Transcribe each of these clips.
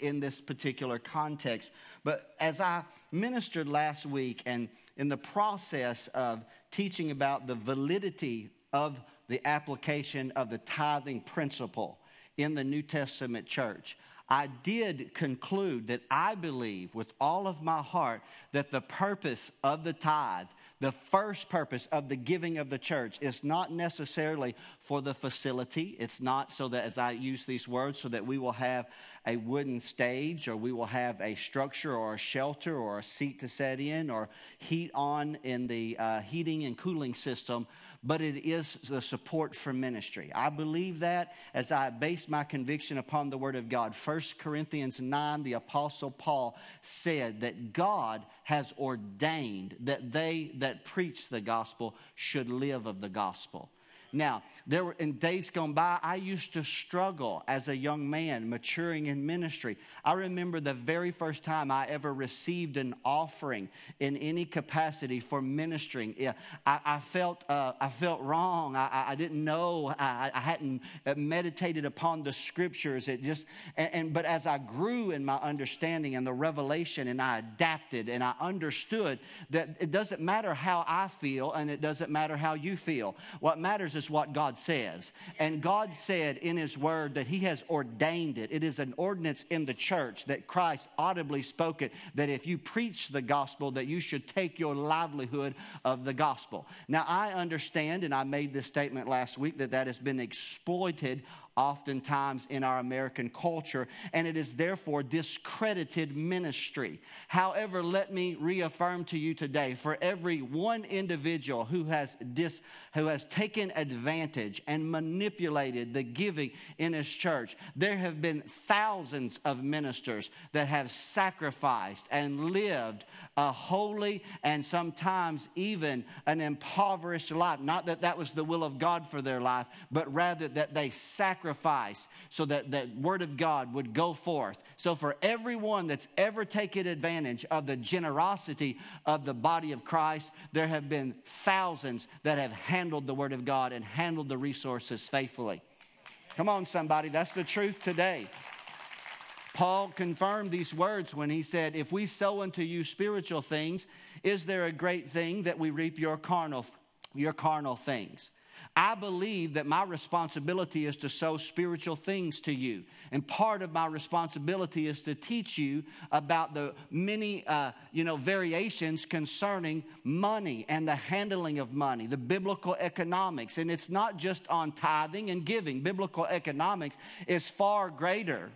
in this particular context. But as I ministered last week and in the process of teaching about the validity of the application of the tithing principle in the New Testament church, I did conclude that I believe with all of my heart that the purpose of the tithe, the first purpose of the giving of the church, is not necessarily for the facility. It's not so that, as I use these words, so that we will have a wooden stage or we will have a structure or a shelter or a seat to set in or heat on in the uh, heating and cooling system but it is the support for ministry. I believe that as I base my conviction upon the Word of God. 1 Corinthians 9, the Apostle Paul said that God has ordained that they that preach the gospel should live of the gospel. Now, there were in days gone by, I used to struggle as a young man maturing in ministry. I remember the very first time I ever received an offering in any capacity for ministering. I, I felt, uh, I felt wrong. I, I didn't know. I, I, hadn't meditated upon the scriptures. It just, and, and, but as I grew in my understanding and the revelation, and I adapted and I understood that it doesn't matter how I feel and it doesn't matter how you feel. What matters is is what God says. And God said in His Word that He has ordained it. It is an ordinance in the church that Christ audibly spoke it that if you preach the gospel, that you should take your livelihood of the gospel. Now, I understand, and I made this statement last week, that that has been exploited oftentimes in our American culture, and it is therefore discredited ministry. However, let me reaffirm to you today for every one individual who has, dis, who has taken advantage and manipulated the giving in his church, there have been thousands of ministers that have sacrificed and lived a holy and sometimes even an impoverished life. Not that that was the will of God for their life, but rather that they sacrificed sacrifice so that the word of God would go forth. So, for everyone that's ever taken advantage of the generosity of the body of Christ, there have been thousands that have handled the word of God and handled the resources faithfully. Come on, somebody, that's the truth today. Paul confirmed these words when he said, If we sow unto you spiritual things, is there a great thing that we reap your carnal, your carnal things? I believe that my responsibility is to sow spiritual things to you. And part of my responsibility is to teach you about the many, uh, you know, variations concerning money and the handling of money, the biblical economics. And it's not just on tithing and giving. Biblical economics is far greater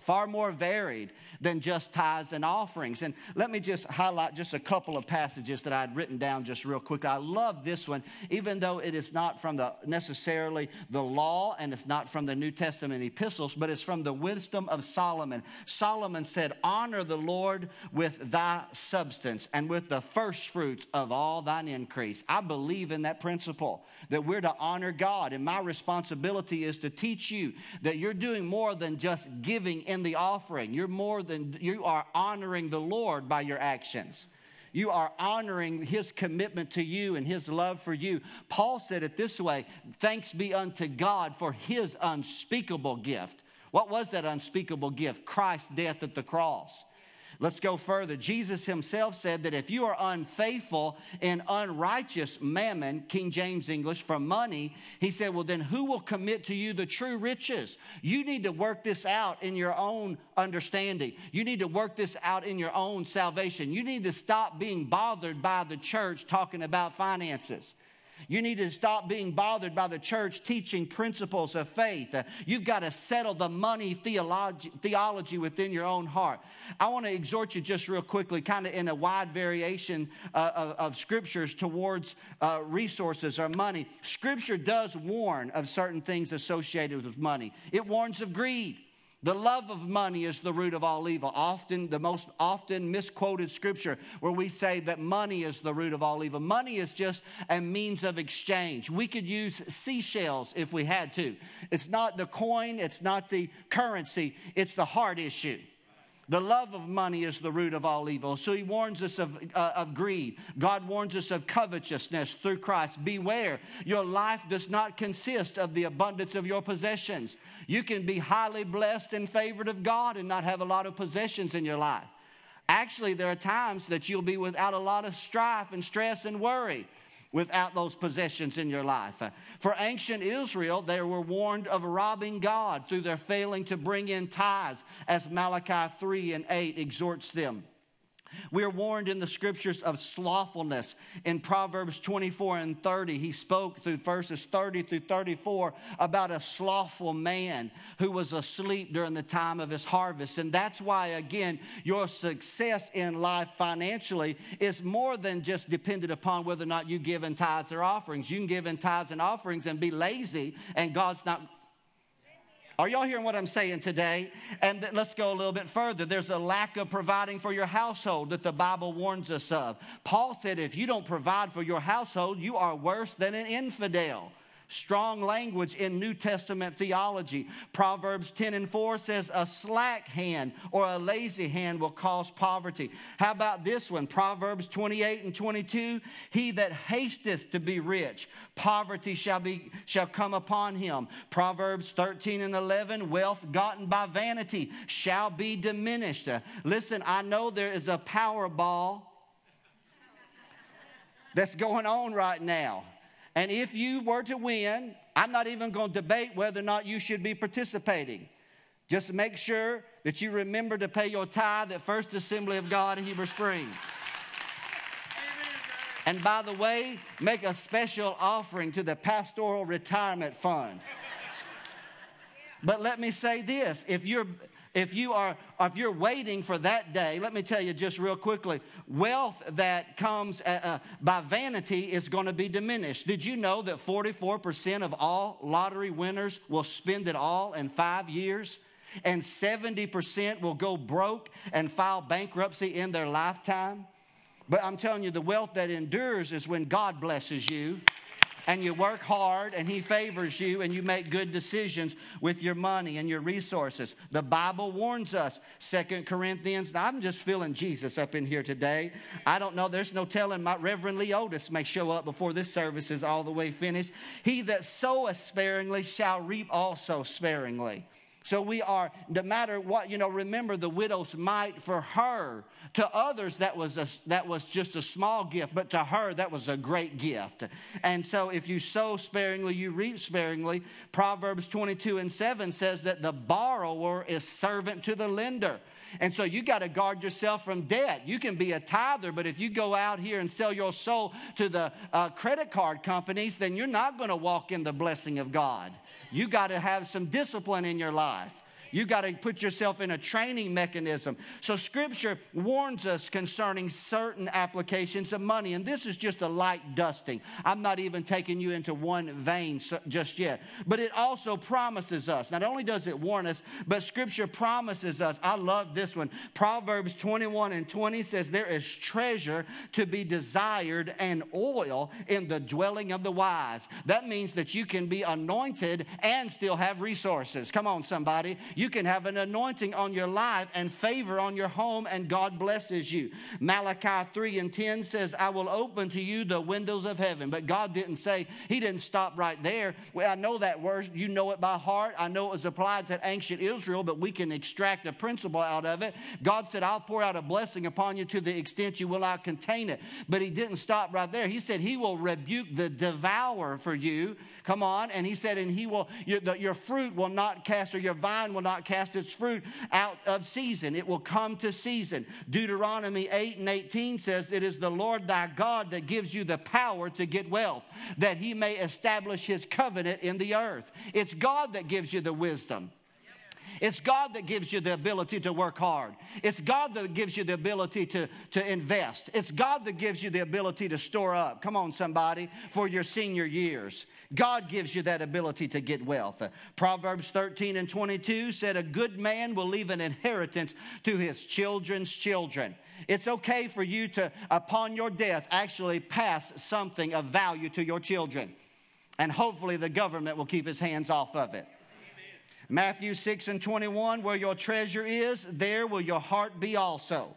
far more varied than just tithes and offerings. And let me just highlight just a couple of passages that I had written down just real quick. I love this one, even though it is not from the necessarily the law and it's not from the New Testament epistles, but it's from the wisdom of Solomon. Solomon said, Honor the Lord with thy substance and with the first fruits of all thine increase. I believe in that principle that we're to honor God. And my responsibility is to teach you that you're doing more than just giving in the offering. You're more than, you are honoring the Lord by your actions. You are honoring his commitment to you and his love for you. Paul said it this way Thanks be unto God for his unspeakable gift. What was that unspeakable gift? Christ's death at the cross. Let's go further. Jesus himself said that if you are unfaithful in unrighteous mammon, King James English, for money, he said, well, then who will commit to you the true riches? You need to work this out in your own understanding. You need to work this out in your own salvation. You need to stop being bothered by the church talking about finances. You need to stop being bothered by the church teaching principles of faith. You've got to settle the money theology, theology within your own heart. I want to exhort you just real quickly, kind of in a wide variation uh, of, of, scriptures towards uh, resources or money. Scripture does warn of certain things associated with money, it warns of greed. The love of money is the root of all evil. Often, the most often misquoted scripture where we say that money is the root of all evil. Money is just a means of exchange. We could use seashells if we had to. It's not the coin, it's not the currency, it's the heart issue. The love of money is the root of all evil. So he warns us of, uh, of greed. God warns us of covetousness through Christ. Beware, your life does not consist of the abundance of your possessions. You can be highly blessed and favored of God and not have a lot of possessions in your life. Actually, there are times that you'll be without a lot of strife and stress and worry without those possessions in your life. Uh, for ancient Israel, they were warned of robbing God through their failing to bring in tithes, as Malachi 3 and 8 exhorts them. We are warned in the scriptures of slothfulness. In Proverbs 24 and 30, he spoke through verses 30 through 34 about a slothful man who was asleep during the time of his harvest. And that's why, again, your success in life financially is more than just dependent upon whether or not you give in tithes or offerings. You can give in tithes and offerings and be lazy, and God's not are y'all hearing what I'm saying today? And let's go a little bit further. There's a lack of providing for your household that the Bible warns us of. Paul said, if you don't provide for your household, you are worse than an infidel strong language in New Testament theology. Proverbs 10 and 4 says, A slack hand or a lazy hand will cause poverty. How about this one? Proverbs 28 and 22 He that hasteth to be rich, poverty shall, be, shall come upon him. Proverbs 13 and 11 Wealth gotten by vanity shall be diminished. Uh, listen, I know there is a Powerball that's going on right now. And if you were to win, I'm not even going to debate whether or not you should be participating. Just make sure that you remember to pay your tithe at First Assembly of God in Heber Springs. And by the way, make a special offering to the Pastoral Retirement Fund. But let me say this if you're if you are if you're waiting for that day let me tell you just real quickly wealth that comes uh, uh by vanity is going to be diminished. Did you know that 44% of all lottery winners will spend it all in five years? And 70% will go broke and file bankruptcy in their lifetime? But i'm telling you the wealth that endures is when god blesses you and you work hard and He favors you and you make good decisions with your money and your resources. The Bible warns us, Second Corinthians. I'm just feeling Jesus up in here today. I don't know, there's no telling my Reverend Leotis may show up before this service is all the way finished. He that soweth sparingly shall reap also sparingly. So we are, no matter what, you know, remember the widow's mite for her. To others, that was, a, that was just a small gift, but to her, that was a great gift. And so if you sow sparingly, you reap sparingly. Proverbs 22 and 7 says that the borrower is servant to the lender. And so you got to guard yourself from debt. You can be a tither, but if you go out here and sell your soul to the uh, credit card companies, then you're not going to walk in the blessing of God. You got to have some discipline in your life. You got to put yourself in a training mechanism. So, Scripture warns us concerning certain applications of money, and this is just a light dusting. I'm not even taking you into one vein just yet. But it also promises us, not only does it warn us, but Scripture promises us. I love this one. Proverbs 21 and 20 says, There is treasure to be desired and oil in the dwelling of the wise. That means that you can be anointed and still have resources. Come on, somebody. You can have an anointing on your life and favor on your home, and God blesses you. Malachi 3 and 10 says, I will open to you the windows of heaven. But God didn't say, He didn't stop right there. Well, I know that word. You know it by heart. I know it was applied to ancient Israel, but we can extract a principle out of it. God said, I'll pour out a blessing upon you to the extent you will not contain it. But He didn't stop right there. He said, He will rebuke the devourer for you Come on. And he said, and he will, your, the, your fruit will not cast, or your vine will not cast its fruit out of season. It will come to season. Deuteronomy 8 and 18 says, It is the Lord thy God that gives you the power to get wealth, that he may establish his covenant in the earth. It's God that gives you the wisdom. It's God that gives you the ability to work hard. It's God that gives you the ability to, to invest. It's God that gives you the ability to store up. Come on, somebody, for your senior years. God gives you that ability to get wealth. Proverbs 13 and 22 said, A good man will leave an inheritance to his children's children. It's okay for you to, upon your death, actually pass something of value to your children. And hopefully the government will keep his hands off of it. Matthew 6 and 21, where your treasure is, there will your heart be also.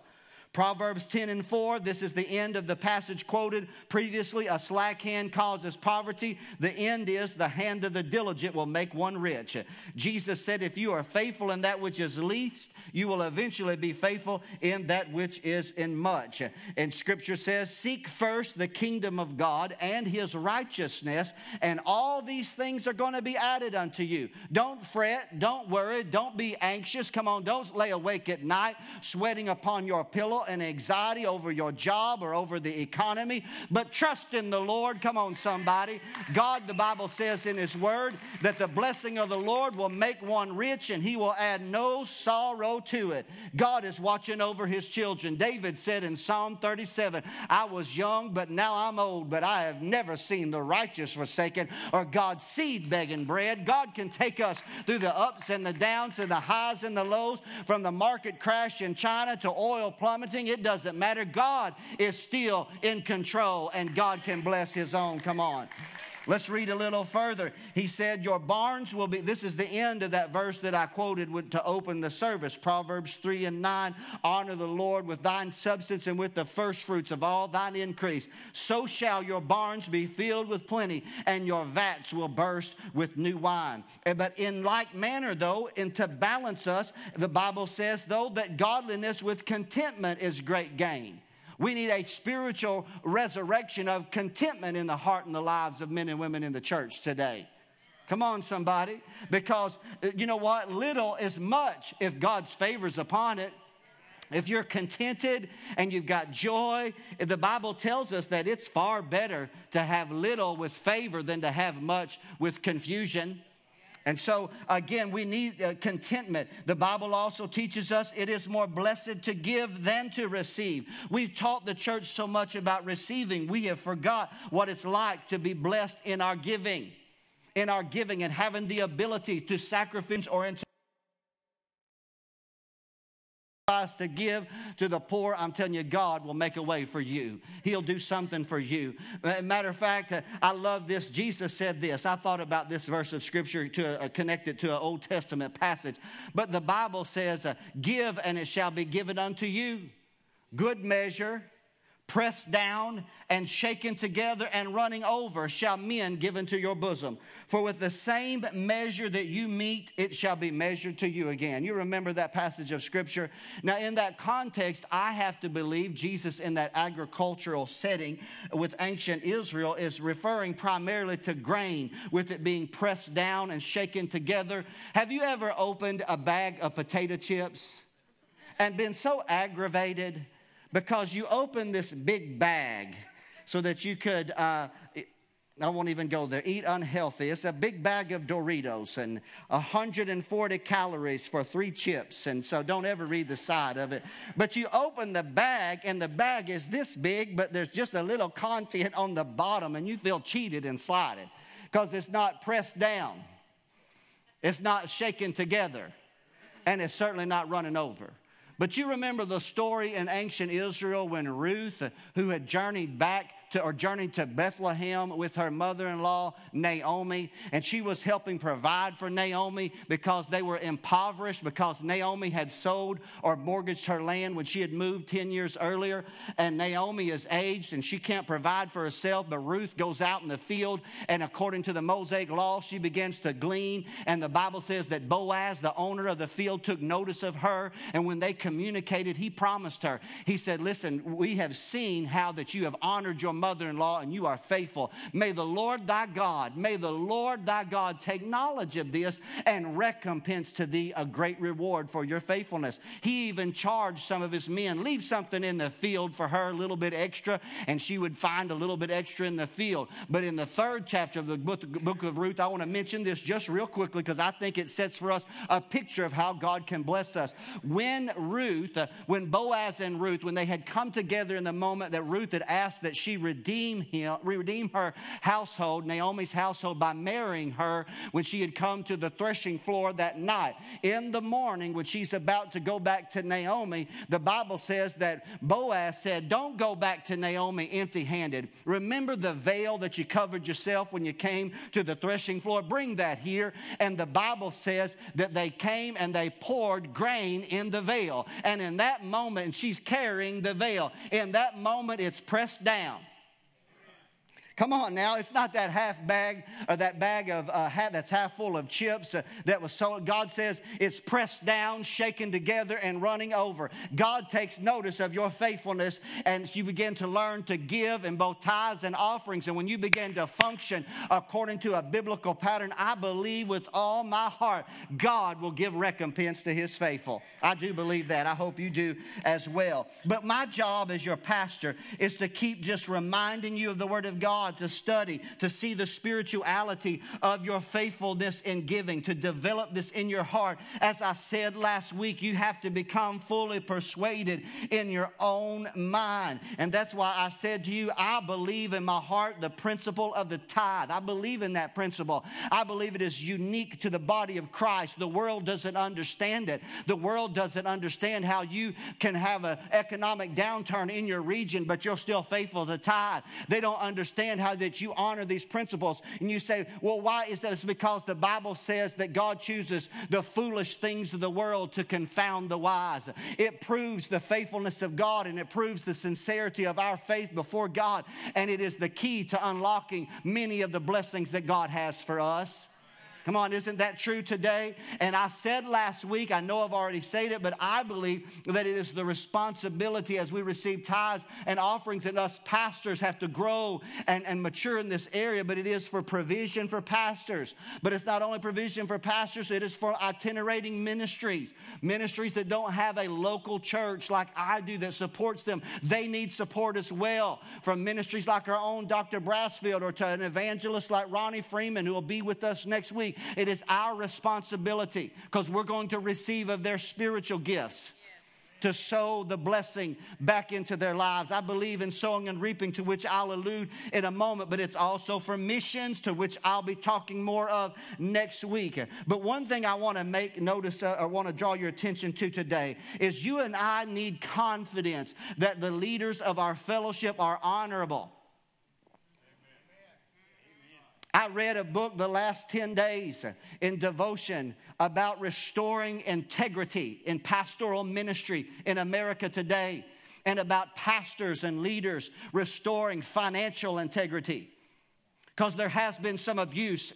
Proverbs 10 and 4, this is the end of the passage quoted previously. A slack hand causes poverty. The end is the hand of the diligent will make one rich. Jesus said, If you are faithful in that which is least, you will eventually be faithful in that which is in much. And scripture says, Seek first the kingdom of God and his righteousness, and all these things are going to be added unto you. Don't fret, don't worry, don't be anxious. Come on, don't lay awake at night sweating upon your pillow and anxiety over your job or over the economy, but trust in the Lord. Come on, somebody. God, the Bible says in His Word that the blessing of the Lord will make one rich and He will add no sorrow to it. God is watching over His children. David said in Psalm 37, I was young, but now I'm old, but I have never seen the righteous forsaken or God's seed begging bread. God can take us through the ups and the downs and the highs and the lows, from the market crash in China to oil it doesn't matter. God is still in control and God can bless His own. Come on. Let's read a little further. He said, Your barns will be, this is the end of that verse that I quoted to open the service. Proverbs 3 and 9 Honor the Lord with thine substance and with the first fruits of all thine increase. So shall your barns be filled with plenty, and your vats will burst with new wine. Eh, but in like manner, though, and to balance us, the Bible says, though, that godliness with contentment is great gain. We need a spiritual resurrection of contentment in the heart and the lives of men and women in the church today. Come on, somebody. Because uh, you know what? Little is much if God's favors upon it. If you're contented and you've got joy, the Bible tells us that it's far better to have little with favor than to have much with confusion. And so, again, we need uh, contentment. The Bible also teaches us it is more blessed to give than to receive. We've taught the church so much about receiving, we have forgot what it's like to be blessed in our giving, in our giving, and having the ability to sacrifice or into to give to the poor, I'm telling you, God will make a way for you. He'll do something for you. Matter of fact, I love this. Jesus said this. I thought about this verse of scripture to uh, connect it to an Old Testament passage. But the Bible says, uh, Give and it shall be given unto you. Good measure, pressed down and shaken together and running over shall men give into your bosom. For with the same measure that you meet, it shall be measured to you again. You remember that passage of scripture? Now, in that context, I have to believe Jesus, in that agricultural setting with ancient Israel, is referring primarily to grain, with it being pressed down and shaken together. Have you ever opened a bag of potato chips and been so aggravated? Because you opened this big bag so that you could. Uh, I won't even go there. Eat unhealthy. It's a big bag of Doritos and 140 calories for three chips. And so don't ever read the side of it. But you open the bag, and the bag is this big, but there's just a little content on the bottom, and you feel cheated and slighted because it's not pressed down, it's not shaken together, and it's certainly not running over. But you remember the story in ancient Israel when Ruth, who had journeyed back to, or journeyed to Bethlehem with her mother in law, Naomi, and she was helping provide for Naomi because they were impoverished, because Naomi had sold or mortgaged her land when she had moved 10 years earlier. And Naomi is aged and she can't provide for herself, but Ruth goes out in the field, and according to the Mosaic law, she begins to glean. And the Bible says that Boaz, the owner of the field, took notice of her. And when they communicated, he promised her, he said, Listen, we have seen how that you have honored your mother in law and you are faithful. May the Lord thy God, may the Lord thy God take knowledge of this and recompense to thee a great reward for your faithfulness. He even charged some of his men, leave something in the field for her, a little bit extra, and she would find a little bit extra in the field. But in the third chapter of the book of Ruth, I want to mention this just real quickly because I think it sets for us a picture of how God can bless us. When Ruth, uh, when Boaz and Ruth, when they had come together in the moment that Ruth had asked that she redeem him, redeem her household, Naomi's household, by marrying her when she had come to the threshing floor that night. In the morning, when she's about to go back to Naomi, the Bible says that Boaz said, Don't go back to Naomi empty handed. Remember the veil that you covered yourself when you came to the threshing floor? Bring that here. And the Bible says that they came and they poured grain in the veil. And in that moment, she's carrying the veil. In that moment, it's pressed down. Come on now, it's not that half bag or that bag of uh, hat that's half full of chips uh, that was sold. God says it's pressed down, shaken together, and running over. God takes notice of your faithfulness, and you begin to learn to give in both tithes and offerings. And when you begin to function according to a biblical pattern, I believe with all my heart God will give recompense to His faithful. I do believe that. I hope you do as well. But my job as your pastor is to keep just reminding you of the Word of God God, to study, to see the spirituality of your faithfulness in giving, to develop this in your heart. As I said last week, you have to become fully persuaded in your own mind. And that's why I said to you, I believe in my heart the principle of the tithe. I believe in that principle. I believe it is unique to the body of Christ. The world doesn't understand it. The world doesn't understand how you can have an economic downturn in your region, but you're still faithful to tithe. They don't understand how that you honor these principles. And you say, well, why is that? It's because the Bible says that God chooses the foolish things of the world to confound the wise. It proves the faithfulness of God and it proves the sincerity of our faith before God. And it is the key to unlocking many of the blessings that God has for us. Come on, isn't that true today? And I said last week, I know I've already said it, but I believe that it is the responsibility as we receive tithes and offerings and us pastors have to grow and, and mature in this area, but it is for provision for pastors. But it's not only provision for pastors, it is for itinerating ministries, ministries that don't have a local church like I do that supports them. They need support as well from ministries like our own Dr. Brassfield or to an evangelist like Ronnie Freeman who will be with us next week it is our responsibility because we're going to receive of their spiritual gifts to sow the blessing back into their lives. I believe in sowing and reaping, to which I'll allude in a moment, but it's also for missions, to which I'll be talking more of next week. But one thing I want to make notice uh, or want to draw your attention to today is you and I need confidence that the leaders of our fellowship are honorable. I read a book the last 10 days in devotion about restoring integrity in pastoral ministry in America today and about pastors and leaders restoring financial integrity. Because there has been some abuse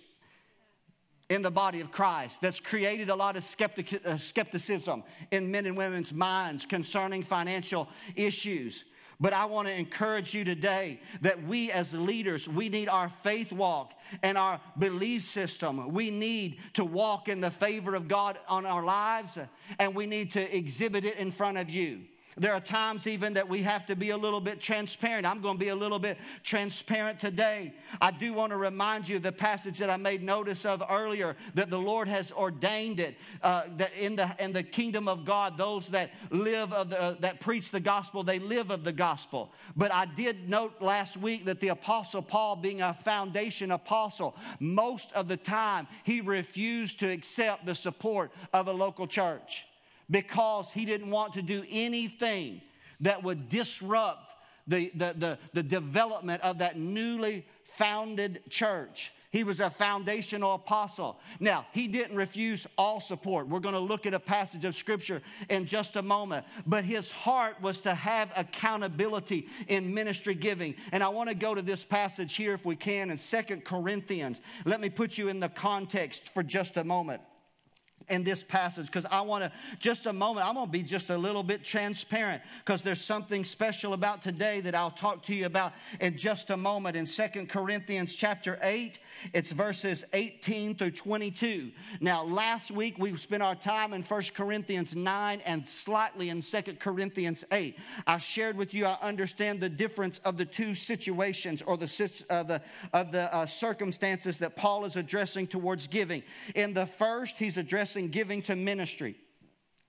in the body of Christ that's created a lot of skeptic, uh, skepticism in men and women's minds concerning financial issues. But I want to encourage you today that we as leaders, we need our faith walk and our belief system. We need to walk in the favor of God on our lives and we need to exhibit it in front of you. There are times even that we have to be a little bit transparent. I'm going to be a little bit transparent today. I do want to remind you of the passage that I made notice of earlier that the Lord has ordained it uh, that in the in the kingdom of God, those that live of the uh, that preach the gospel, they live of the gospel. But I did note last week that the apostle Paul, being a foundation apostle, most of the time he refused to accept the support of a local church because he didn't want to do anything that would disrupt the, the, the, the, development of that newly founded church. He was a foundational apostle. Now, he didn't refuse all support. We're going to look at a passage of scripture in just a moment. But his heart was to have accountability in ministry giving. And I want to go to this passage here, if we can, in Second Corinthians. Let me put you in the context for just a moment in this passage because I want to, just a moment, I'm going to be just a little bit transparent because there's something special about today that I'll talk to you about in just a moment. In Second Corinthians chapter 8, it's verses 18 through 22. Now, last week we spent our time in First Corinthians 9 and slightly in Second Corinthians 8. I shared with you, I understand the difference of the two situations or the, uh, the, of the uh, circumstances that Paul is addressing towards giving. In the first, he's addressing giving to ministry.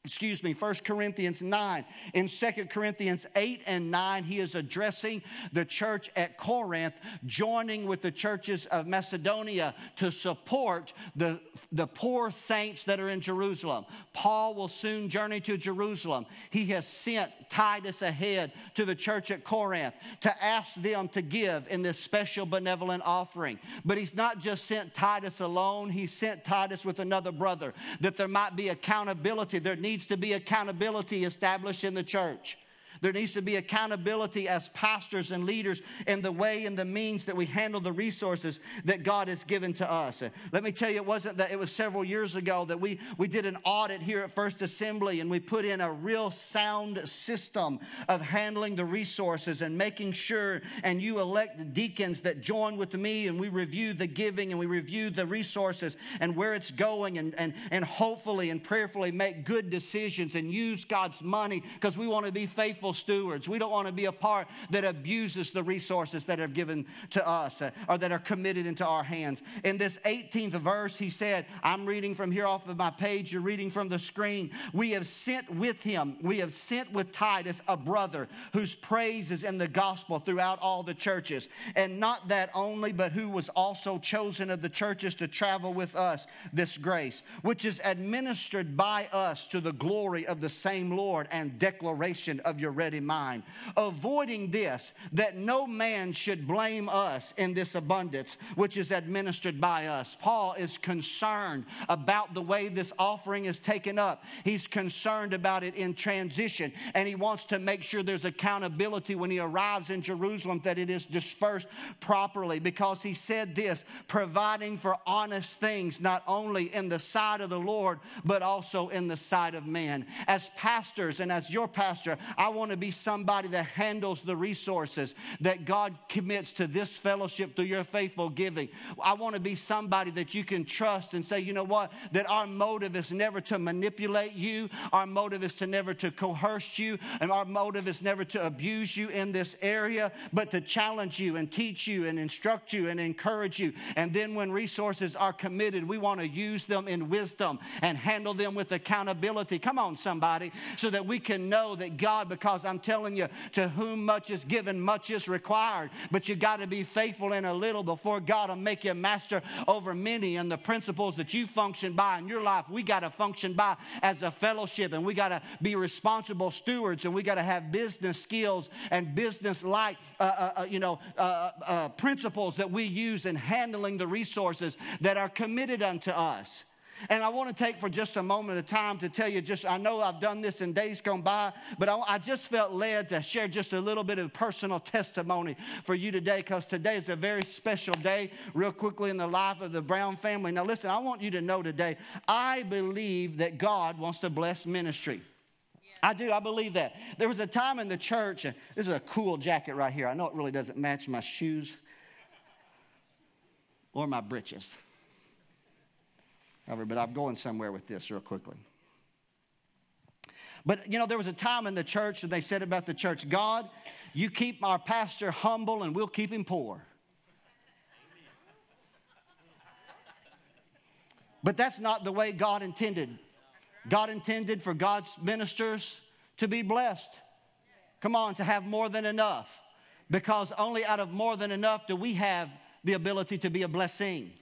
Excuse me, 1 Corinthians 9. In 2 Corinthians 8 and 9, he is addressing the church at Corinth, joining with the churches of Macedonia to support the, the poor saints that are in Jerusalem. Paul will soon journey to Jerusalem. He has sent Titus ahead to the church at Corinth to ask them to give in this special benevolent offering. But he's not just sent Titus alone, he sent Titus with another brother that there might be accountability. There needs needs to be accountability established in the church. There needs to be accountability as pastors and leaders in the way and the means that we handle the resources that God has given to us. Let me tell you, it wasn't that it was several years ago that we, we did an audit here at First Assembly and we put in a real sound system of handling the resources and making sure, and you elect deacons that join with me and we review the giving and we review the resources and where it's going and, and, and hopefully and prayerfully make good decisions and use God's money because we want to be faithful faithful stewards. We don't want to be a part that abuses the resources that are given to us uh, or that are committed into our hands. In this 18th verse, he said, I'm reading from here off of my page, you're reading from the screen. We have sent with him, we have sent with Titus a brother whose praise is in the gospel throughout all the churches. And not that only, but who was also chosen of the churches to travel with us this grace, which is administered by us to the glory of the same Lord and declaration of your ready mind. Avoiding this, that no man should blame us in this abundance which is administered by us. Paul is concerned about the way this offering is taken up. He's concerned about it in transition, and he wants to make sure there's accountability when he arrives in Jerusalem that it is dispersed properly because he said this providing for honest things, not only in the sight of the Lord, but also in the sight of men. As pastors and as your pastor, I want want to be somebody that handles the resources that God commits to this fellowship through your faithful giving. I want to be somebody that you can trust and say, you know what, that our motive is never to manipulate you, our motive is to never to coerce you, and our motive is never to abuse you in this area, but to challenge you and teach you and instruct you and encourage you. And then when resources are committed, we want to use them in wisdom and handle them with accountability. Come on, somebody, so that we can know that God, because because I'm telling you, to whom much is given, much is required. But you got to be faithful in a little before God will make you master over many. And the principles that you function by in your life, we got to function by as a fellowship. And we got to be responsible stewards. And we got to have business skills and business like, uh, uh, uh, you know, uh, uh, principles that we use in handling the resources that are committed unto us. And I want to take for just a moment of time to tell you just, I know I've done this in days gone by, but I, I just felt led to share just a little bit of personal testimony for you today because today is a very special day, real quickly in the life of the Brown family. Now, listen, I want you to know today, I believe that God wants to bless ministry. I do. I believe that. There was a time in the church, this is a cool jacket right here. I know it really doesn't match my shoes or my breeches but I'm going somewhere with this real quickly. But you know, there was a time in the church that they said about the church God, you keep our pastor humble and we'll keep him poor. But that's not the way God intended. God intended for God's ministers to be blessed. Come on, to have more than enough. Because only out of more than enough do we have the ability to be a blessing.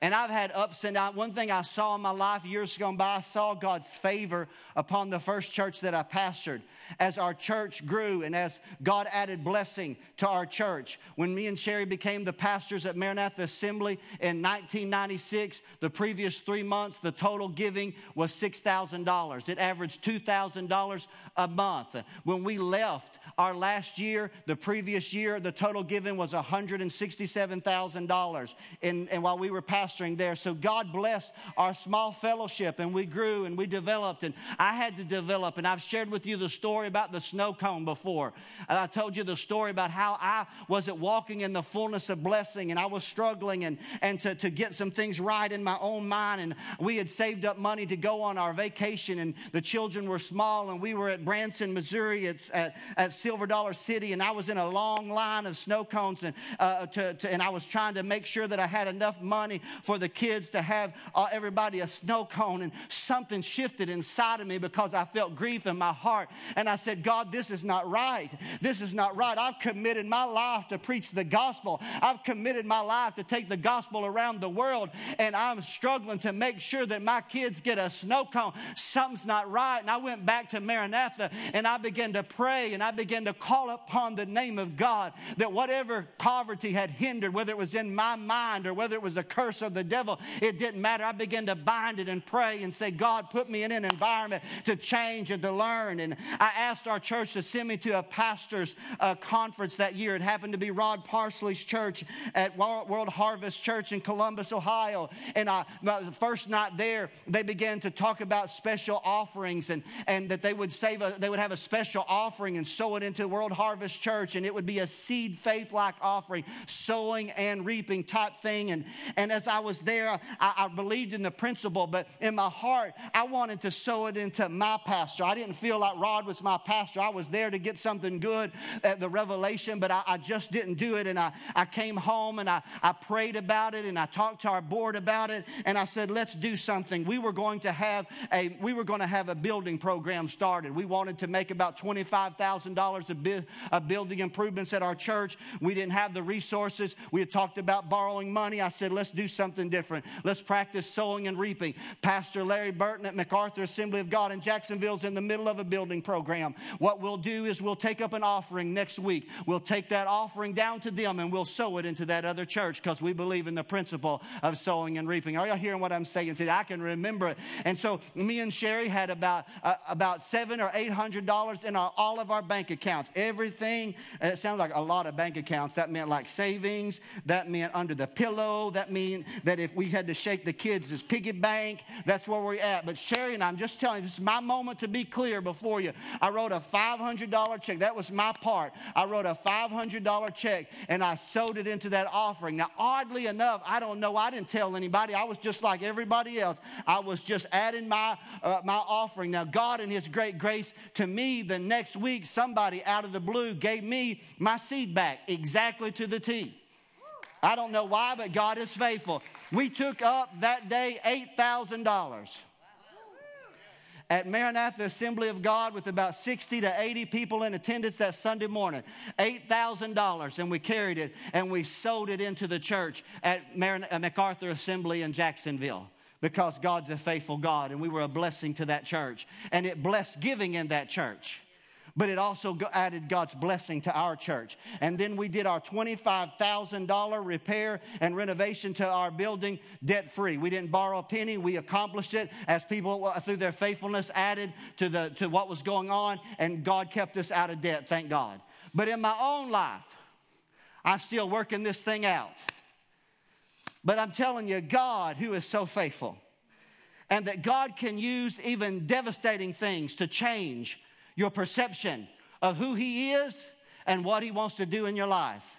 And I've had ups and downs. One thing I saw in my life years gone by, I saw God's favor upon the first church that I pastored as our church grew and as God added blessing to our church. When me and Sherry became the pastors at Maranatha Assembly in 1996, the previous three months, the total giving was $6,000. It averaged $2,000 a month. When we left our last year, the previous year, the total given was $167,000 and, and while we were pastoring there. So God blessed our small fellowship and we grew and we developed. And I had to develop, and I've shared with you the story about the snow cone before. I told you the story about how I wasn't walking in the fullness of blessing and I was struggling and, and to, to get some things right in my own mind. And we had saved up money to go on our vacation, and the children were small, and we were at Branson, Missouri, it's at, at Silver Dollar City, and I was in a long line of snow cones, and, uh, to, to, and I was trying to make sure that I had enough money for the kids to have uh, everybody a snow cone. And something shifted inside of me because I felt grief in my heart. And I said, God, this is not right. This is not right. I've committed my life to preach the gospel. I've committed my life to take the gospel around the world. And I'm struggling to make sure that my kids get a snow cone. Something's not right. And I went back to Maranatha and I began to pray and I began to call upon the name of God that whatever poverty had hindered, whether it was in my mind or whether it was a curse of the devil, it didn't matter. I began to bind it and pray and say, God, put me in an environment to change and to learn. And I asked our church to send me to a pastor's uh, conference that year. It happened to be Rod Parsley's church at World Harvest Church in Columbus, Ohio. And I, the first night there, they began to talk about special offerings and, and that they would save a, they would have a special offering and sow it into World Harvest Church. And it would be a seed faith like offering, sowing and reaping type thing. And, and as I was there, I, I believed in the principle, but in my heart, I wanted to sow it into my pastor. I didn't feel like Rod was my pastor. I was there to get something good at the revelation, but I, I just didn't do it. And I, I came home and I, I prayed about it and I talked to our board about it. And I said, let's do something. We were going to have a, we were going to have a building program started. We wanted to make about $25,000 of, of building improvements at our church. We didn't have the resources. We had talked about borrowing money. I said, let's do something different. Let's practice sowing and reaping. Pastor Larry Burton at MacArthur Assembly of God in Jacksonville is in the middle of a building program. What we'll do is we'll take up an offering next week. We'll take that offering down to them and we'll sow it into that other church because we believe in the principle of sowing and reaping. Are y'all hearing what I'm saying today? I can remember it. And so me and Sherry had about uh, about seven or eight hundred dollars in our, all of our bank accounts. Everything. It sounds like a lot of bank accounts. That meant like savings. That meant under the pillow. That mean that if we had to shake the kids' piggy bank, that's where we're at. But Sherry and I'm just telling you, this is my moment to be clear before you. I wrote a $500 check. That was my part. I wrote a $500 check and I sowed it into that offering. Now, oddly enough, I don't know. I didn't tell anybody. I was just like everybody else. I was just adding my uh, my offering. Now, God in His great grace to me, the next week, somebody out of the blue gave me my seed back exactly to the T. I don't know why, but God is faithful. We took up that day $8,000 at Maranatha Assembly of God with about 60 to 80 people in attendance that Sunday morning. $8,000, and we carried it and we sold it into the church at MacArthur Assembly in Jacksonville because God's a faithful God, and we were a blessing to that church. And it blessed giving in that church but it also added God's blessing to our church. And then we did our $25,000 repair and renovation to our building debt free. We didn't borrow a penny, we accomplished it as people, uh, through their faithfulness, added to, the, to what was going on, and God kept us out of debt, thank God. But in my own life, I'm still working this thing out. But I'm telling you, God, who is so faithful, and that God can use even devastating things to change your perception of who He is and what He wants to do in your life.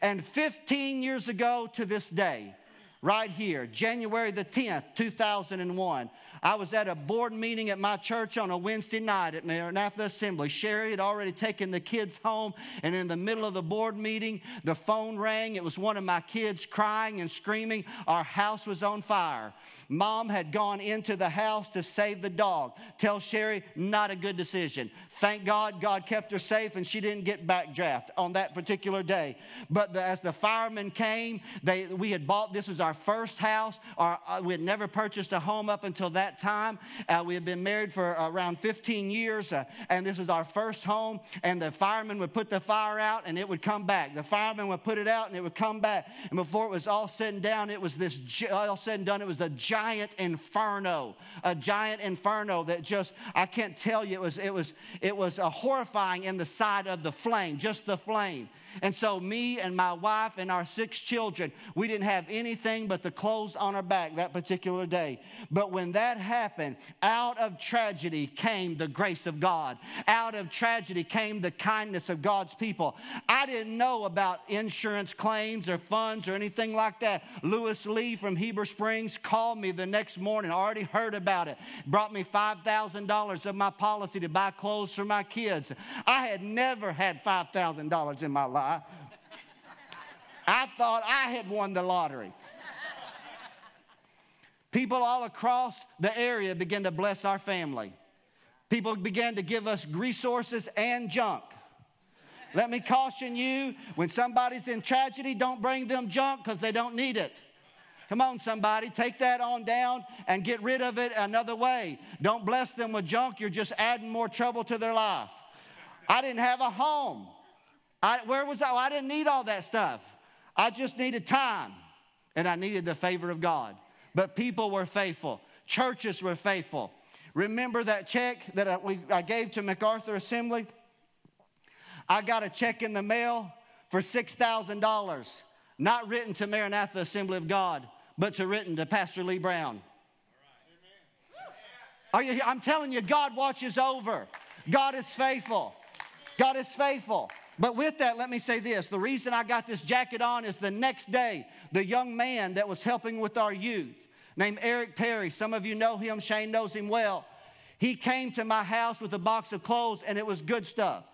And 15 years ago to this day, right here, January the 10th, 2001, I was at a board meeting at my church on a Wednesday night at Maranatha Assembly. Sherry had already taken the kids home, and in the middle of the board meeting, the phone rang. It was one of my kids crying and screaming. Our house was on fire. Mom had gone into the house to save the dog. Tell Sherry, not a good decision. Thank God, God kept her safe, and she didn't get backdraft on that particular day. But the, as the firemen came, they, we had bought this was our first house. Our, uh, we had never purchased a home up until that time. Uh, we had been married for around 15 years, uh, and this was our first home. And the firemen would put the fire out, and it would come back. The firemen would put it out, and it would come back. And before it was all said and done, it was this all said and done. It was a giant inferno, a giant inferno that just I can't tell you. It was it was it was a horrifying in the sight of the flame, just the flame. And so, me and my wife and our six children, we didn't have anything but the clothes on our back that particular day. But when that happened, out of tragedy came the grace of God. Out of tragedy came the kindness of God's people. I didn't know about insurance claims or funds or anything like that. Lewis Lee from Heber Springs called me the next morning, already heard about it, brought me $5,000 of my policy to buy clothes for my kids. I had never had $5,000 in my life. I thought I had won the lottery. People all across the area began to bless our family. People began to give us resources and junk. Let me caution you when somebody's in tragedy, don't bring them junk because they don't need it. Come on, somebody, take that on down and get rid of it another way. Don't bless them with junk, you're just adding more trouble to their life. I didn't have a home. I, where was I? I didn't need all that stuff. I just needed time and I needed the favor of God. But people were faithful, churches were faithful. Remember that check that I, we, I gave to MacArthur Assembly? I got a check in the mail for $6,000, not written to Maranatha Assembly of God, but to written to Pastor Lee Brown. Are you, I'm telling you, God watches over. God is faithful. God is faithful. But with that, let me say this the reason I got this jacket on is the next day, the young man that was helping with our youth, named Eric Perry, some of you know him, Shane knows him well. He came to my house with a box of clothes, and it was good stuff.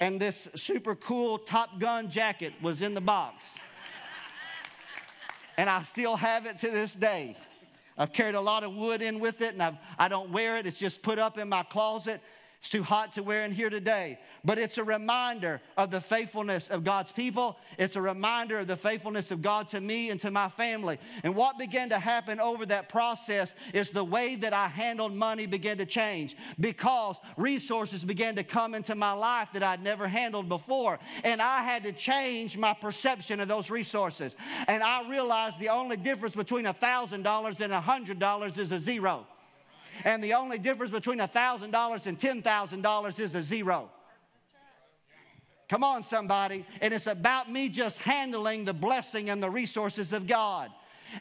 And this super cool Top Gun jacket was in the box and I still have it to this day. I've carried a lot of wood in with it, and I've, I don't wear it. It's just put up in my closet. It's too hot to wear in here today. But it's a reminder of the faithfulness of God's people. It's a reminder of the faithfulness of God to me and to my family. And what began to happen over that process is the way that I handled money began to change because resources began to come into my life that I'd never handled before. And I had to change my perception of those resources. And I realized the only difference between $1,000 and $100 is a zero. And the only difference between $1,000 and $10,000 is a zero. Come on, somebody. And it's about me just handling the blessing and the resources of God.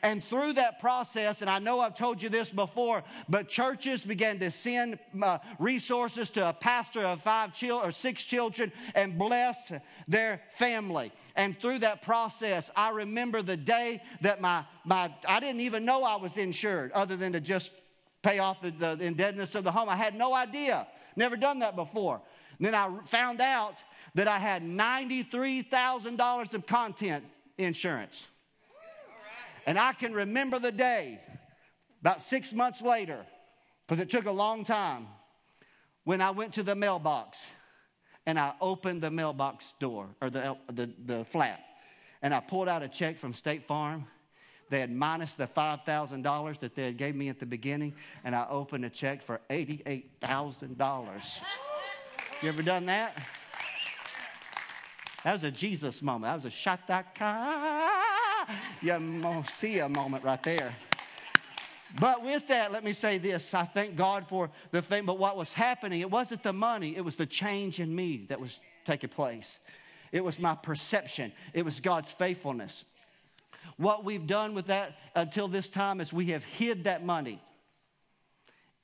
And through that process, and I know I've told you this before, but churches began to send uh, resources to a pastor of five or six children and bless their family. And through that process, I remember the day that my, my I didn't even know I was insured other than to just pay off the, the indebtedness of the home. I had no idea, never done that before. And then I found out that I had $93,000 of content insurance. And I can remember the day, about six months later, because it took a long time, when I went to the mailbox and I opened the mailbox door or the, the, the flap and I pulled out a check from State Farm they had minus the $5,000 that they had gave me at the beginning, and I opened a check for $88,000. You ever done that? That was a Jesus moment. That was a shataka, yamosia moment right there. But with that, let me say this. I thank God for the thing. But what was happening, it wasn't the money, it was the change in me that was taking place. It was my perception, it was God's faithfulness. What we've done with that until this time is we have hid that money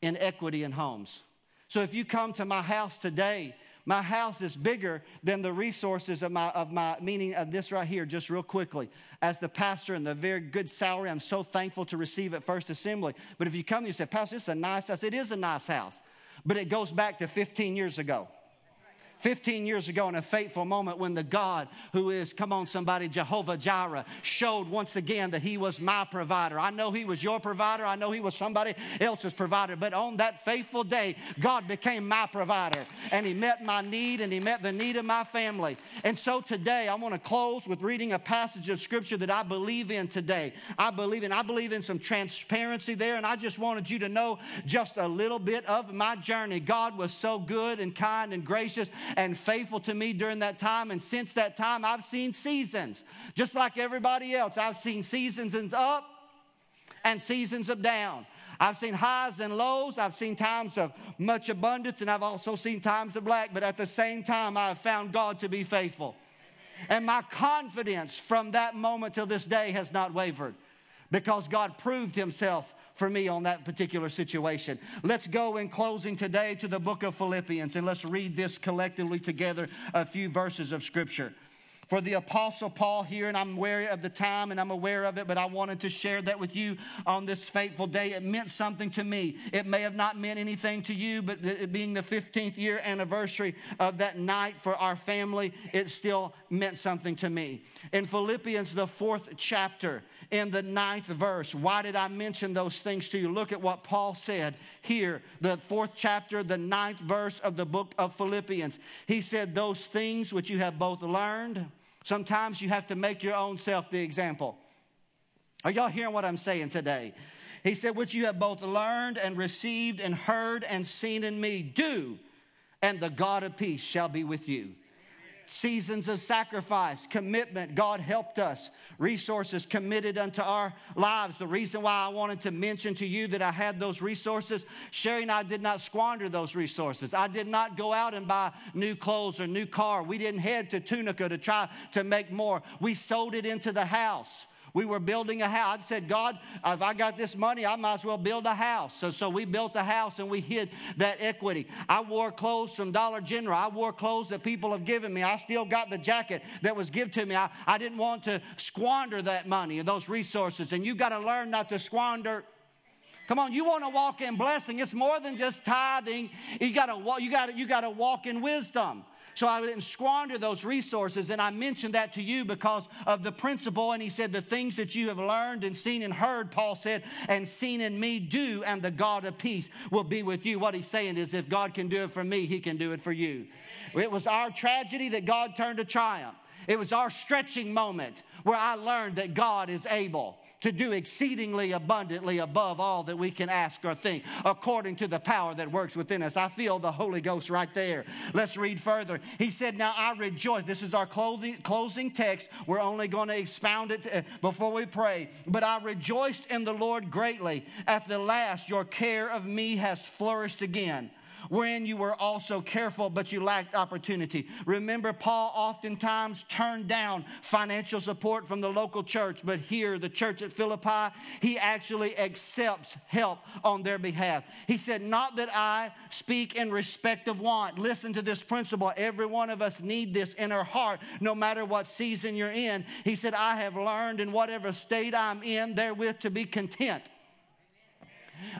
in equity in homes. So if you come to my house today, my house is bigger than the resources of my, of my meaning of this right here, just real quickly. As the pastor and the very good salary, I'm so thankful to receive at First Assembly. But if you come and you say, Pastor, this is a nice house, it is a nice house. But it goes back to 15 years ago. 15 years ago in a fateful moment when the God who is, come on, somebody, Jehovah Jireh, showed once again that He was my provider. I know He was your provider, I know He was somebody else's provider, but on that faithful day, God became my provider and He met my need and He met the need of my family. And so today, I want to close with reading a passage of Scripture that I believe in today. I believe in, I believe in some transparency there, and I just wanted you to know just a little bit of my journey. God was so good and kind and gracious and faithful to me during that time. And since that time, I've seen seasons, just like everybody else. I've seen seasons up and seasons of down. I've seen highs and lows. I've seen times of much abundance, and I've also seen times of lack. But at the same time, I have found God to be faithful. And my confidence from that moment till this day has not wavered because God proved Himself for me on that particular situation. Let's go in closing today to the book of Philippians and let's read this collectively together a few verses of scripture. for the Apostle Paul here, and I'm aware of the time and I'm aware of it, but I wanted to share that with you on this fateful day. It meant something to me. It may have not meant anything to you, but it being the 15th year anniversary of that night for our family, it still meant something to me. In Philippians, the fourth chapter, in the ninth verse. Why did I mention those things to you? Look at what Paul said here, the fourth chapter, the ninth verse of the book of Philippians. He said, Those things which you have both learned Sometimes you have to make your own self the example. Are y'all hearing what I'm saying today? He said, Which you have both learned and received and heard and seen in me, do, and the God of peace shall be with you seasons of sacrifice, commitment. God helped us. Resources committed unto our lives. The reason why I wanted to mention to you that I had those resources, Sherry and I did not squander those resources. I did not go out and buy new clothes or new car. We didn't head to Tunica to try to make more. We sold it into the house. We were building a house. I said, God, if I got this money, I might as well build a house. So, so we built a house and we hid that equity. I wore clothes from Dollar General. I wore clothes that people have given me. I still got the jacket that was given to me. I, I didn't want to squander that money and those resources. And you got to learn not to squander Come on, you want to walk in blessing. It's more than just tithing. You got to you got to you got to walk in wisdom. So I didn't squander those resources. And I mentioned that to you because of the principle. And he said, The things that you have learned and seen and heard, Paul said, and seen in me, do, and the God of peace will be with you. What he's saying is, if God can do it for me, he can do it for you. It was our tragedy that God turned to triumph. It was our stretching moment where I learned that God is able to do exceedingly abundantly above all that we can ask or think, according to the power that works within us. I feel the Holy Ghost right there. Let's read further. He said, Now I rejoice. This is our clothing, closing text. We're only going to expound it uh, before we pray. But I rejoiced in the Lord greatly. At the last, your care of me has flourished again wherein you were also careful, but you lacked opportunity. Remember, Paul oftentimes turned down financial support from the local church, but here, the church at Philippi, he actually accepts help on their behalf. He said, Not that I speak in respect of want. Listen to this principle. Every one of us need this in our heart, no matter what season you're in. He said, I have learned in whatever state I'm in, therewith to be content.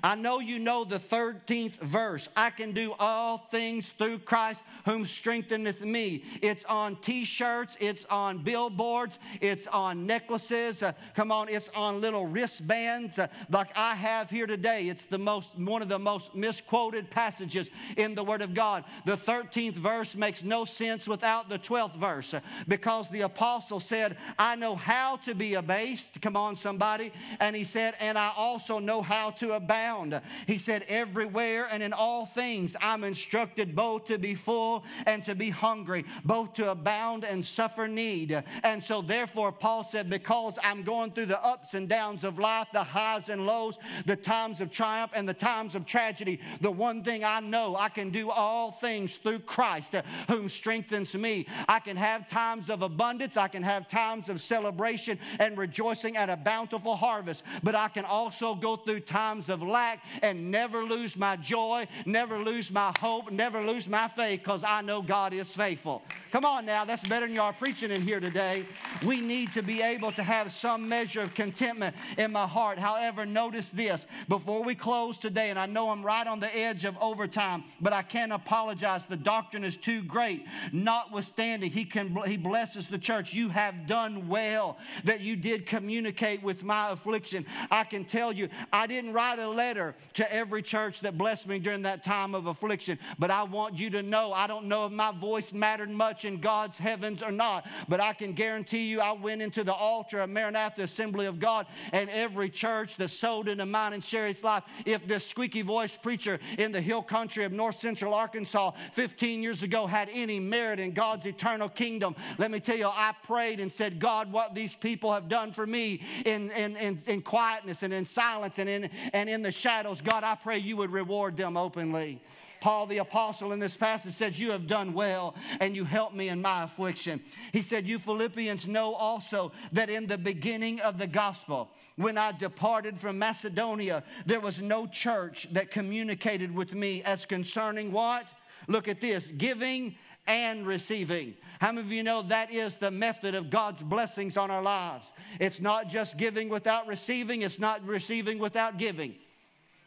I know you know the 13th verse. I can do all things through Christ whom strengtheneth me. It's on t shirts, it's on billboards, it's on necklaces. Uh, come on, it's on little wristbands uh, like I have here today. It's the most, one of the most misquoted passages in the Word of God. The 13th verse makes no sense without the 12th verse uh, because the apostle said, I know how to be abased. Come on, somebody. And he said, and I also know how to abound abound. He said, Everywhere and in all things I'm instructed both to be full and to be hungry, both to abound and suffer need. And so, therefore, Paul said, Because I'm going through the ups and downs of life, the highs and lows, the times of triumph and the times of tragedy, the one thing I know I can do all things through Christ whom strengthens me. I can have times of abundance, I can have times of celebration and rejoicing at a bountiful harvest, but I can also go through times of of lack and never lose my joy, never lose my hope, never lose my faith because I know God is faithful. Come on now, that's better than y'all preaching in here today. We need to be able to have some measure of contentment in my heart. However, notice this before we close today, and I know I'm right on the edge of overtime, but I can't apologize. The doctrine is too great. Notwithstanding, He can He blesses the church. You have done well that you did communicate with my affliction. I can tell you, I didn't write a letter to every church that blessed me during that time of affliction. But I want you to know I don't know if my voice mattered much in God's heavens or not, but I can guarantee you I went into the altar of Maranatha Assembly of God and every church that sowed into mine and Sherry's life. If this squeaky voiced preacher in the hill country of north central Arkansas 15 years ago had any merit in God's eternal kingdom, let me tell you, I prayed and said, God, what these people have done for me in, in, in, in quietness and in silence and in, and in in the shadows, God, I pray you would reward them openly. Paul the apostle in this passage says, You have done well and you helped me in my affliction. He said, You Philippians know also that in the beginning of the gospel, when I departed from Macedonia, there was no church that communicated with me as concerning what? Look at this giving and receiving. How many of you know that is the method of God's blessings on our lives? It's not just giving without receiving, it's not receiving without giving.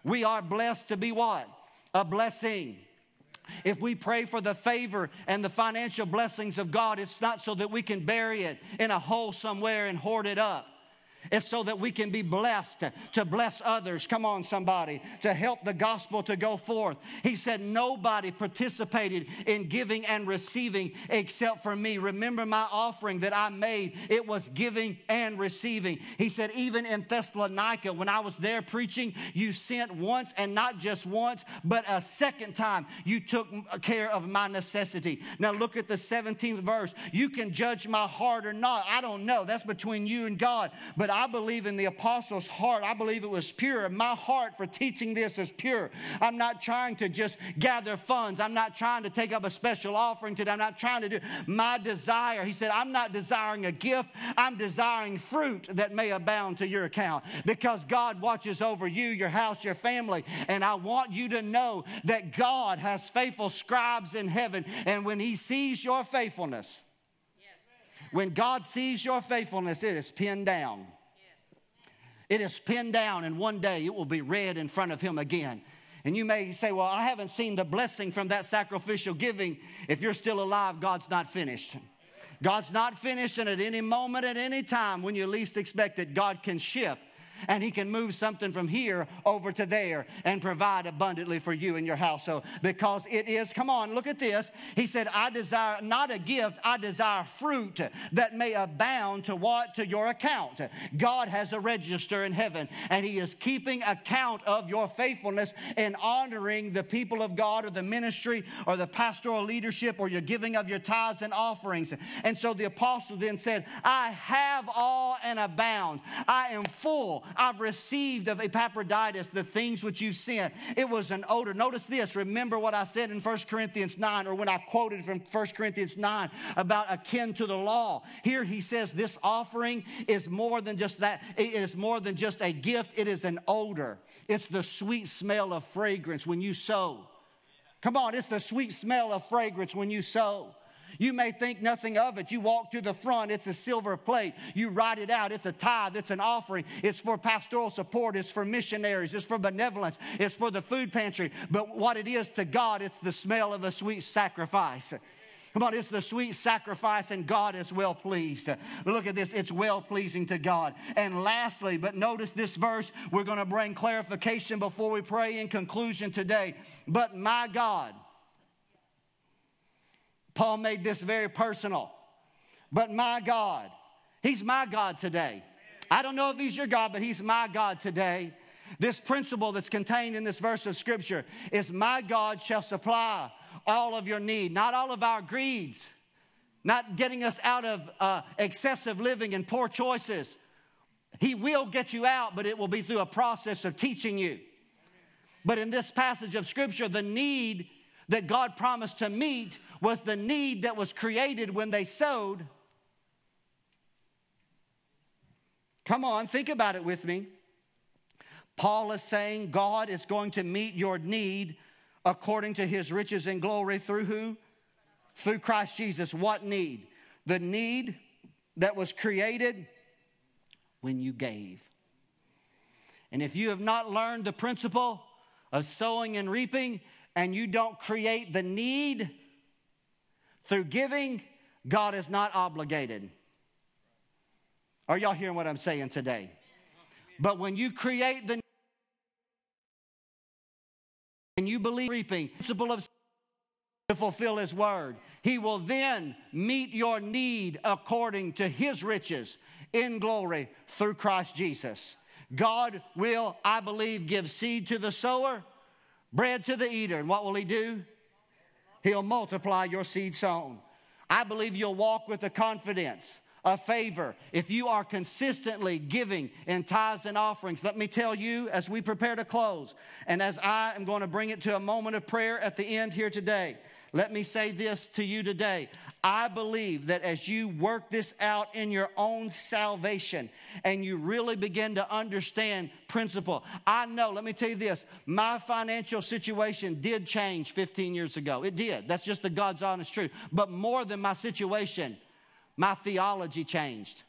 We are blessed to be what? A blessing. If we pray for the favor and the financial blessings of God, it's not so that we can bury it in a hole somewhere and hoard it up. It's so that we can be blessed to bless others. Come on, somebody, to help the gospel to go forth. He said, Nobody participated in giving and receiving except for me. Remember my offering that I made, it was giving and receiving. He said, Even in Thessalonica, when I was there preaching, you sent once and not just once, but a second time you took care of my necessity. Now look at the 17th verse. You can judge my heart or not. I don't know. That's between you and God. But but I believe in the apostles' heart. I believe it was pure. My heart for teaching this is pure. I'm not trying to just gather funds. I'm not trying to take up a special offering today. I'm not trying to do my desire. He said, I'm not desiring a gift. I'm desiring fruit that may abound to your account because God watches over you, your house, your family. And I want you to know that God has faithful scribes in heaven. And when He sees your faithfulness, when God sees your faithfulness, it is pinned down. It is pinned down, and one day it will be read in front of Him again. And you may say, Well, I haven't seen the blessing from that sacrificial giving. If you're still alive, God's not finished. God's not finished, and at any moment, at any time, when you least expect it, God can shift and He can move something from here over to there and provide abundantly for you and your household because it is, come on, look at this. He said, I desire not a gift, I desire fruit that may abound to what? To your account. God has a register in heaven and He is keeping account of your faithfulness in honoring the people of God or the ministry or the pastoral leadership or your giving of your tithes and offerings. And so the apostle then said, I have all and abound. I am full. I've received of Epaphroditus the things which you sent. It was an odor. Notice this. Remember what I said in 1 Corinthians 9, or when I quoted from 1 Corinthians 9 about akin to the law. Here he says this offering is more than just that. It is more than just a gift, it is an odor. It's the sweet smell of fragrance when you sow. Come on, it's the sweet smell of fragrance when you sow. You may think nothing of it. You walk to the front, it's a silver plate. You write it out, it's a tithe, it's an offering. It's for pastoral support, it's for missionaries, it's for benevolence, it's for the food pantry. But what it is to God, it's the smell of a sweet sacrifice. Come on, it's the sweet sacrifice, and God is well pleased. Look at this, it's well pleasing to God. And lastly, but notice this verse, we're going to bring clarification before we pray in conclusion today. But my God, Paul made this very personal. But my God, He's my God today. I don't know if He's your God, but He's my God today. This principle that's contained in this verse of Scripture is my God shall supply all of your need, not all of our greeds, not getting us out of uh, excessive living and poor choices. He will get you out, but it will be through a process of teaching you. But in this passage of Scripture, the need that God promised to meet was the need that was created when they sowed. Come on, think about it with me. Paul is saying God is going to meet your need according to his riches and glory through who? Through Christ Jesus. What need? The need that was created when you gave. And if you have not learned the principle of sowing and reaping, and you don't create the need through giving, God is not obligated. Are y'all hearing what I'm saying today? But when you create the and you believe reaping principle of to fulfill his word, he will then meet your need according to his riches in glory through Christ Jesus. God will, I believe, give seed to the sower bread to the eater. And what will he do? He'll multiply your seed sown. I believe you'll walk with the confidence a favor if you are consistently giving in tithes and offerings. Let me tell you as we prepare to close, and as I am going to bring it to a moment of prayer at the end here today, Let me say this to you today. I believe that as you work this out in your own salvation and you really begin to understand principle, I know, let me tell you this my financial situation did change 15 years ago. It did. That's just the God's honest truth. But more than my situation, my theology changed.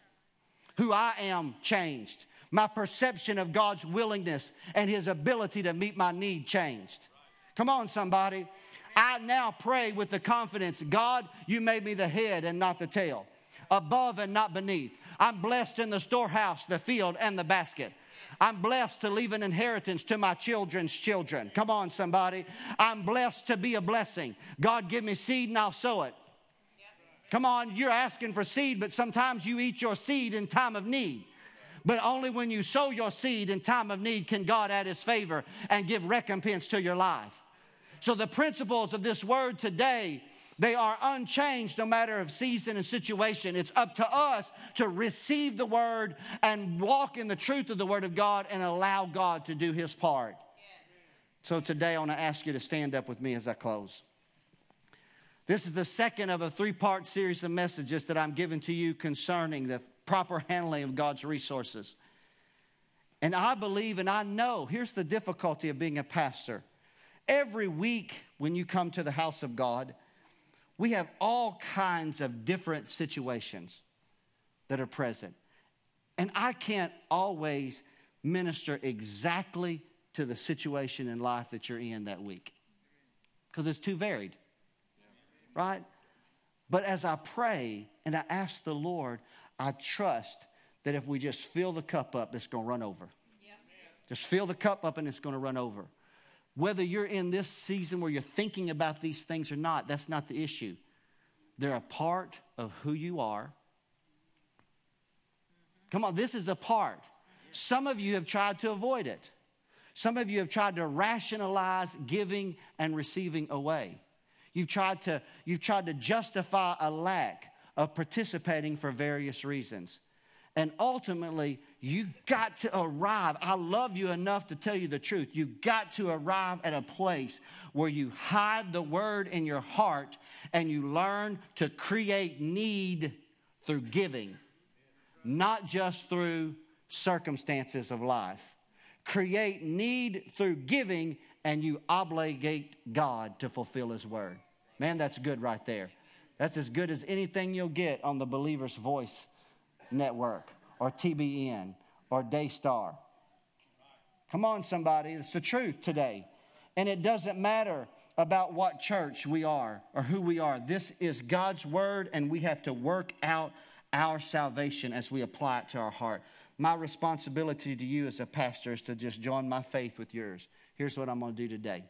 Who I am changed. My perception of God's willingness and His ability to meet my need changed. Come on, somebody. I now pray with the confidence God, you made me the head and not the tail, above and not beneath. I'm blessed in the storehouse, the field, and the basket. I'm blessed to leave an inheritance to my children's children. Come on, somebody. I'm blessed to be a blessing. God, give me seed and I'll sow it. Come on, you're asking for seed, but sometimes you eat your seed in time of need. But only when you sow your seed in time of need can God add his favor and give recompense to your life. So the principles of this word today, they are unchanged no matter of season and situation. It's up to us to receive the word and walk in the truth of the word of God and allow God to do his part. So today I want to ask you to stand up with me as I close. This is the second of a three part series of messages that I'm giving to you concerning the proper handling of God's resources. And I believe and I know here's the difficulty of being a pastor Every week when you come to the house of God, we have all kinds of different situations that are present. And I can't always minister exactly to the situation in life that you're in that week because it's too varied, right? But as I pray and I ask the Lord, I trust that if we just fill the cup up, it's going to run over. Just fill the cup up and it's going to run over. Whether you're in this season where you're thinking about these things or not, that's not the issue. They're a part of who you are. Come on, this is a part. Some of you have tried to avoid it. Some of you have tried to rationalize giving and receiving away. You've tried to, you've tried to justify a lack of participating for various reasons. And ultimately, you got to arrive. I love you enough to tell you the truth. You got to arrive at a place where you hide the word in your heart and you learn to create need through giving, not just through circumstances of life. Create need through giving and you obligate God to fulfill His word. Man, that's good right there. That's as good as anything you'll get on the believer's voice Network or TBN or Daystar. Come on, somebody. It's the truth today. And it doesn't matter about what church we are or who we are. This is God's word, and we have to work out our salvation as we apply it to our heart. My responsibility to you as a pastor is to just join my faith with yours. Here's what I'm going to do today.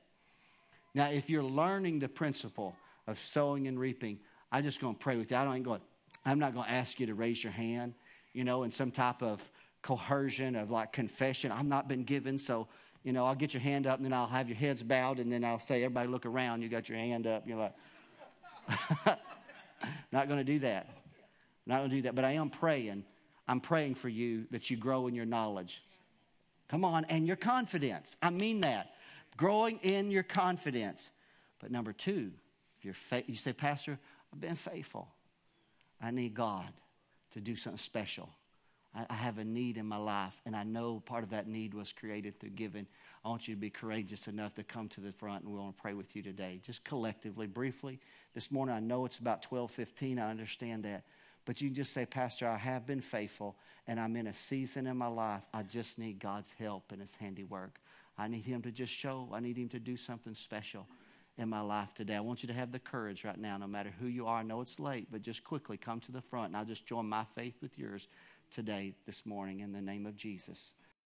Now, if you're learning the principle of sowing and reaping, I'm just going to pray with you. I don't going I'm not going to ask you to raise your hand, you know, in some type of coercion of like confession. I've not been given, so, you know, I'll get your hand up and then I'll have your heads bowed and then I'll say, everybody look around. You got your hand up. You're like, not going to do that. Not going to do that. But I am praying. I'm praying for you that you grow in your knowledge. Come on, and your confidence. I mean that. Growing in your confidence. But number two, if you're fa- you say, Pastor, I've been faithful. I need God to do something special. I, I have a need in my life, and I know part of that need was created through giving. I want you to be courageous enough to come to the front, and we want to pray with you today. Just collectively, briefly. This morning, I know it's about 12:15. I understand that. But you can just say, Pastor, I have been faithful, and I'm in a season in my life. I just need God's help and His handiwork. I need Him to just show, I need Him to do something special in my life today. I want you to have the courage right now, no matter who you are. I know it's late, but just quickly come to the front and I'll just join my faith with yours today, this morning, in the name of Jesus.